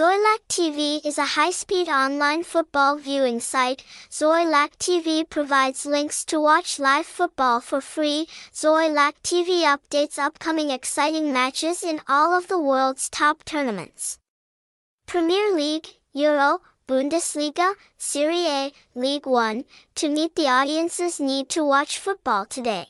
Xoilac TV is a high-speed online football viewing site. Xoilac TV provides links to watch live football for free. Xoilac TV updates upcoming exciting matches in all of the world's top tournaments. Premier League, Euro, Bundesliga, Serie A, League One, to meet the audience's need to watch football today.